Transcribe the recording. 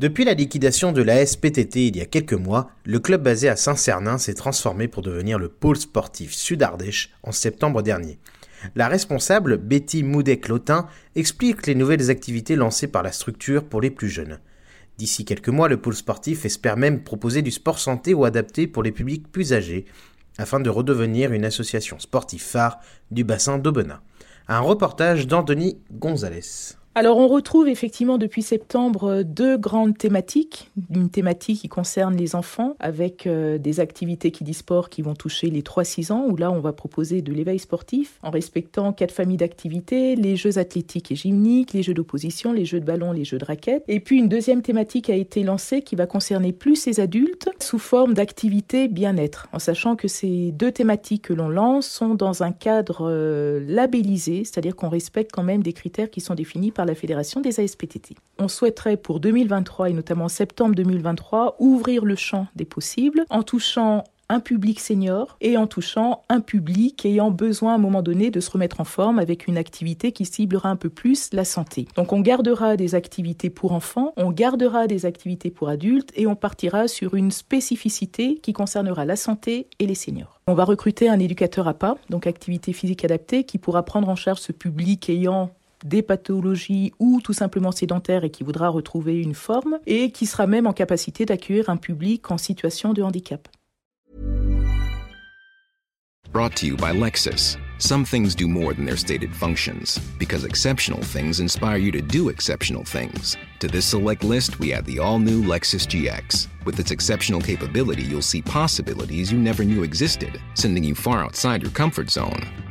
Depuis la liquidation de la SPTT il y a quelques mois, le club basé à Saint-Cernin s'est transformé pour devenir le pôle sportif Sud-Ardèche en septembre dernier. La responsable, Betty Moudek-Lotin, explique les nouvelles activités lancées par la structure pour les plus jeunes. D'ici quelques mois, le pôle sportif espère même proposer du sport santé ou adapté pour les publics plus âgés, afin de redevenir une association sportive phare du bassin d'Aubenas. Un reportage d'Anthony Gonzalez. Alors on retrouve effectivement depuis septembre euh, deux grandes thématiques. Une thématique qui concerne les enfants avec euh, des activités qui sport qui vont toucher les 3-6 ans où là on va proposer de l'éveil sportif en respectant quatre familles d'activités, les jeux athlétiques et gymniques, les jeux d'opposition, les jeux de ballon, les jeux de raquettes. Et puis une deuxième thématique a été lancée qui va concerner plus les adultes sous forme d'activités bien-être en sachant que ces deux thématiques que l'on lance sont dans un cadre euh, labellisé, c'est-à-dire qu'on respecte quand même des critères qui sont définis par la Fédération des ASPTT. On souhaiterait pour 2023 et notamment septembre 2023 ouvrir le champ des possibles en touchant un public senior et en touchant un public ayant besoin à un moment donné de se remettre en forme avec une activité qui ciblera un peu plus la santé. Donc on gardera des activités pour enfants, on gardera des activités pour adultes et on partira sur une spécificité qui concernera la santé et les seniors. On va recruter un éducateur à pas, donc activité physique adaptée, qui pourra prendre en charge ce public ayant des pathologies ou tout simplement sédentaire et qui voudra retrouver une forme et qui sera même en capacité d'accueillir un public en situation de handicap. Brought to you by Lexus. Some things do more than their stated functions, because exceptional things inspire you to do exceptional things. To this select list, we add the all new Lexus GX. With its exceptional capability, you'll see possibilities you never knew existed, sending you far outside your comfort zone.